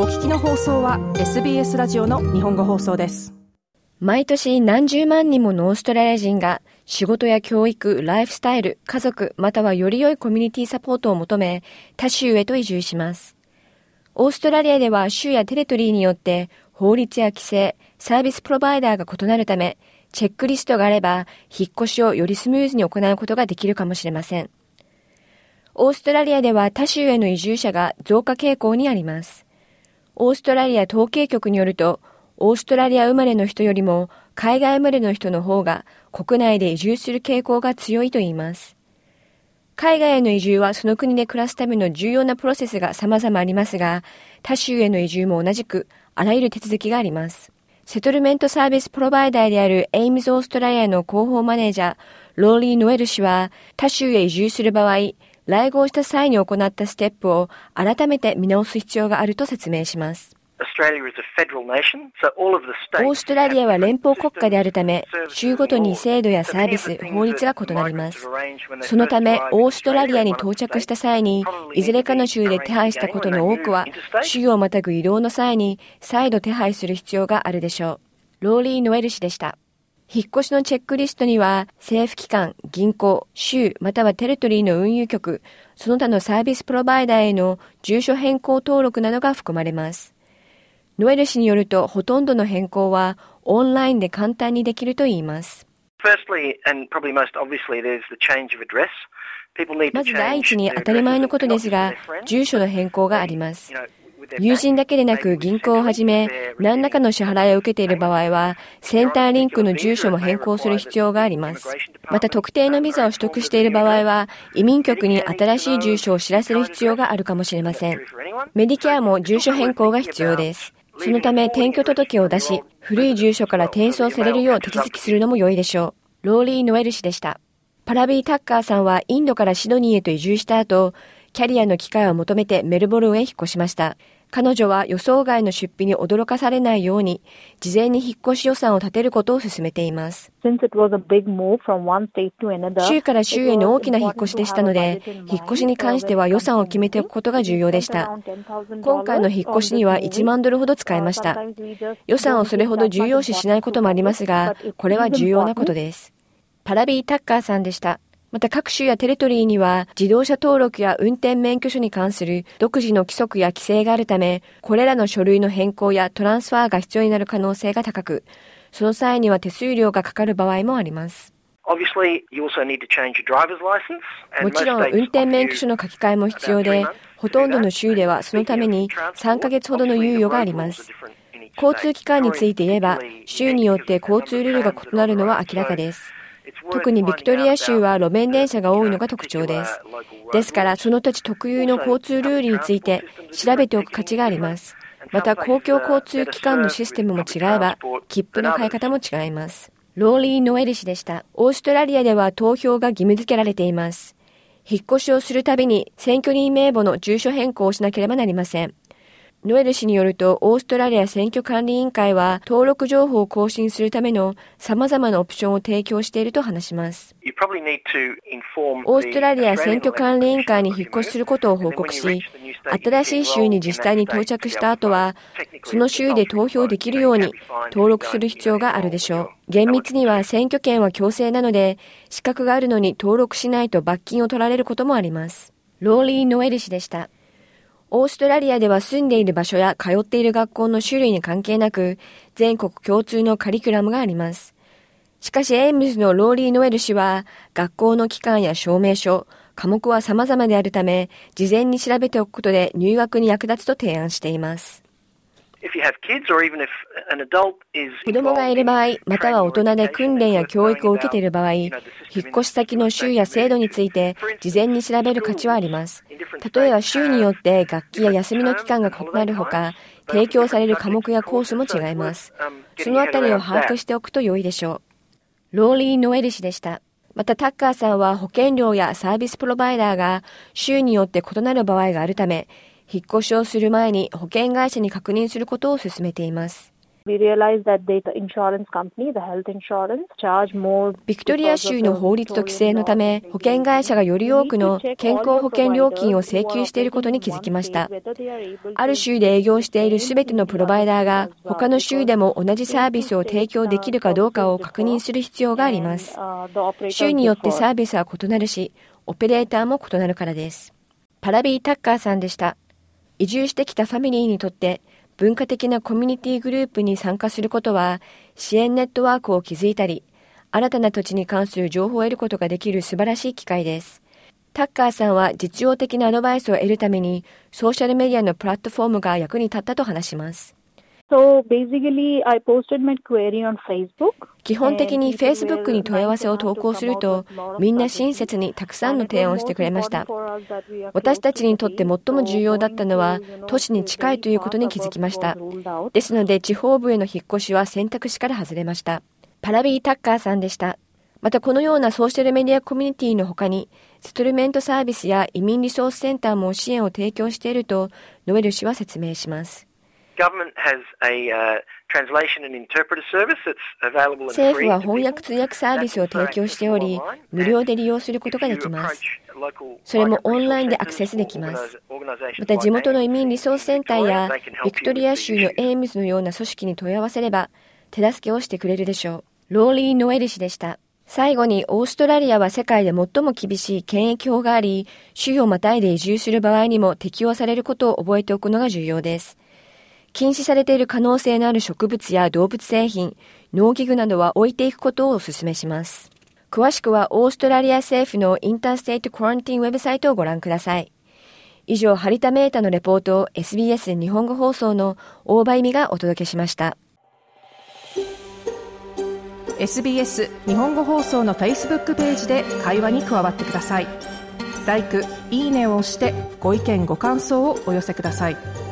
お聞きの放送は SBS ラジオの日本語放送です毎年何十万人ものオーストラリア人が仕事や教育、ライフスタイル、家族、またはより良いコミュニティサポートを求め他州へと移住します。オーストラリアでは州やテレトリーによって法律や規制、サービスプロバイダーが異なるため、チェックリストがあれば、引っ越しをよりスムーズに行うことができるかもしれません。オーストラリアでは他州への移住者が増加傾向にあります。オーストラリア統計局によると、オーストラリア生まれの人よりも海外生まれの人の方が国内で移住する傾向が強いと言います。海外への移住はその国で暮らすための重要なプロセスが様々ありますが、他州への移住も同じくあらゆる手続きがあります。セトルメントサービスプロバイダーであるエイムズオーストラリアの広報マネージャー、ローリー・ノエル氏は、他州へ移住する場合、来合した際に行ったステップを改めて見直す必要があると説明します。オーストラリアは連邦国家であるため、州ごとに制度やサービス、法律が異なります。そのため、オーストラリアに到着した際に、いずれかの州で手配したことの多くは、州をまたぐ移動の際に再度手配する必要があるでしょう。ローリー・ノエル氏でした。引っ越しのチェックリストには、政府機関、銀行、州、またはテレトリーの運輸局、その他のサービスプロバイダーへの住所変更登録などが含まれます。ノエル氏によると、ほとんどの変更はオンラインで簡単にできるといいます。まず第一に当たり前のことですが、住所の変更があります。友人だけでなく銀行をはじめ、何らかの支払いを受けている場合は、センターリンクの住所も変更する必要があります。また特定のビザを取得している場合は、移民局に新しい住所を知らせる必要があるかもしれません。メディケアも住所変更が必要です。そのため転居届を出し、古い住所から転送されるよう手続きするのも良いでしょう。ローリー・ノエル氏でした。パラビー・タッカーさんはインドからシドニーへと移住した後、キャリアの機会を求めてメルボルンへ引っ越しました。彼女は予想外の出費に驚かされないように、事前に引っ越し予算を立てることを進めています。州から州への大きな引っ越しでしたので、引っ越しに関しては予算を決めておくことが重要でした。今回の引っ越しには1万ドルほど使いました。予算をそれほど重要視しないこともありますが、これは重要なことです。パラビー・タッカーさんでした。また各州やテレトリーには自動車登録や運転免許証に関する独自の規則や規制があるため、これらの書類の変更やトランスファーが必要になる可能性が高く、その際には手数料がかかる場合もあります。もちろん運転免許証の書き換えも必要で、ほとんどの州ではそのために3ヶ月ほどの猶予があります。交通機関について言えば、州によって交通ルールが異なるのは明らかです。特にビクトリア州は路面電車が多いのが特徴です。ですから、その土地特有の交通ルールについて調べておく価値があります。また、公共交通機関のシステムも違えば、切符の買い方も違います。ローリー・ノエル氏でした。オーストラリアでは投票が義務付けられています。引っ越しをするたびに選挙人名簿の住所変更をしなければなりません。ノエル氏によると、オーストラリア選挙管理委員会は、登録情報を更新するための様々なオプションを提供していると話します。オーストラリア選挙管理委員会に引っ越しすることを報告し、新しい州に自治体に到着した後は、その州で投票できるように登録する必要があるでしょう。厳密には選挙権は強制なので、資格があるのに登録しないと罰金を取られることもあります。ローリー・ノエル氏でした。オーストラリアでは住んでいる場所や通っている学校の種類に関係なく、全国共通のカリキュラムがあります。しかし、 AMES のローリー・ノエル氏は、学校の期間や証明書、科目は様々であるため、事前に調べておくことで入学に役立つと提案しています。子供がいる場合、または大人で訓練や教育を受けている場合、引っ越し先の州や制度について事前に調べる価値はあります。例えば州によって楽器や休みの期間が異なるほか、提供される科目やコースも違います。そのあたりを把握しておくと良いでしょう。ローリー・ノエル氏でした。またタッカーさんは保険料やサービスプロバイダーが州によって異なる場合があるため、引っ越しをする前に保険会社に確認することを勧めています。ビクトリア州の法律と規制のため、保険会社がより多くの健康保険料金を請求していることに気づきました。ある州で営業しているすべてのプロバイダーが、他の州でも同じサービスを提供できるかどうかを確認する必要があります。州によってサービスは異なるし、オペレーターも異なるからです。パラビー・タッカーさんでした。移住してきたファミリーにとって文化的なコミュニティグループに参加することは、支援ネットワークを築いたり、新たな土地に関する情報を得ることができる素晴らしい機会です。タッカーさんは実用的なアドバイスを得るために、ソーシャルメディアのプラットフォームが役に立ったと話します。基本的に Facebook に問い合わせを投稿すると、みんな親切にたくさんの提案をしてくれました。私たちにとって最も重要だったのは、都市に近いということに気づきました。ですので、地方部への引っ越しは選択肢から外れました。パラビー・タッカーさんでした。またこのようなソーシャルメディアコミュニティの他に、セトルメントサービスや移民リソースセンターも支援を提供していると、ノエル氏は説明します。政府は翻訳通訳サービスを提供しており、無料で利用することができます。それもオンラインでアクセスできます。また地元の移民リソースセンターやビクトリア州の AMES のような組織に問い合わせれば手助けをしてくれるでしょう。ローリー・ノエル氏でした。最後にオーストラリアは世界で最も厳しい検疫法があり、州をまたいで移住する場合にも適用されることを覚えておくのが重要です。禁止されている可能性のある植物や動物製品、農機具などは置いていくことをお勧めします。詳しくはオーストラリア政府のインターステイトクランティンウェブサイトをご覧ください。以上、ハリタメータのレポートを SBS 日本語放送の大場意味がお届けしました。SBS 日本語放送の Facebook ページで会話に加わってください。l i いいねを押してご意見ご感想をお寄せください。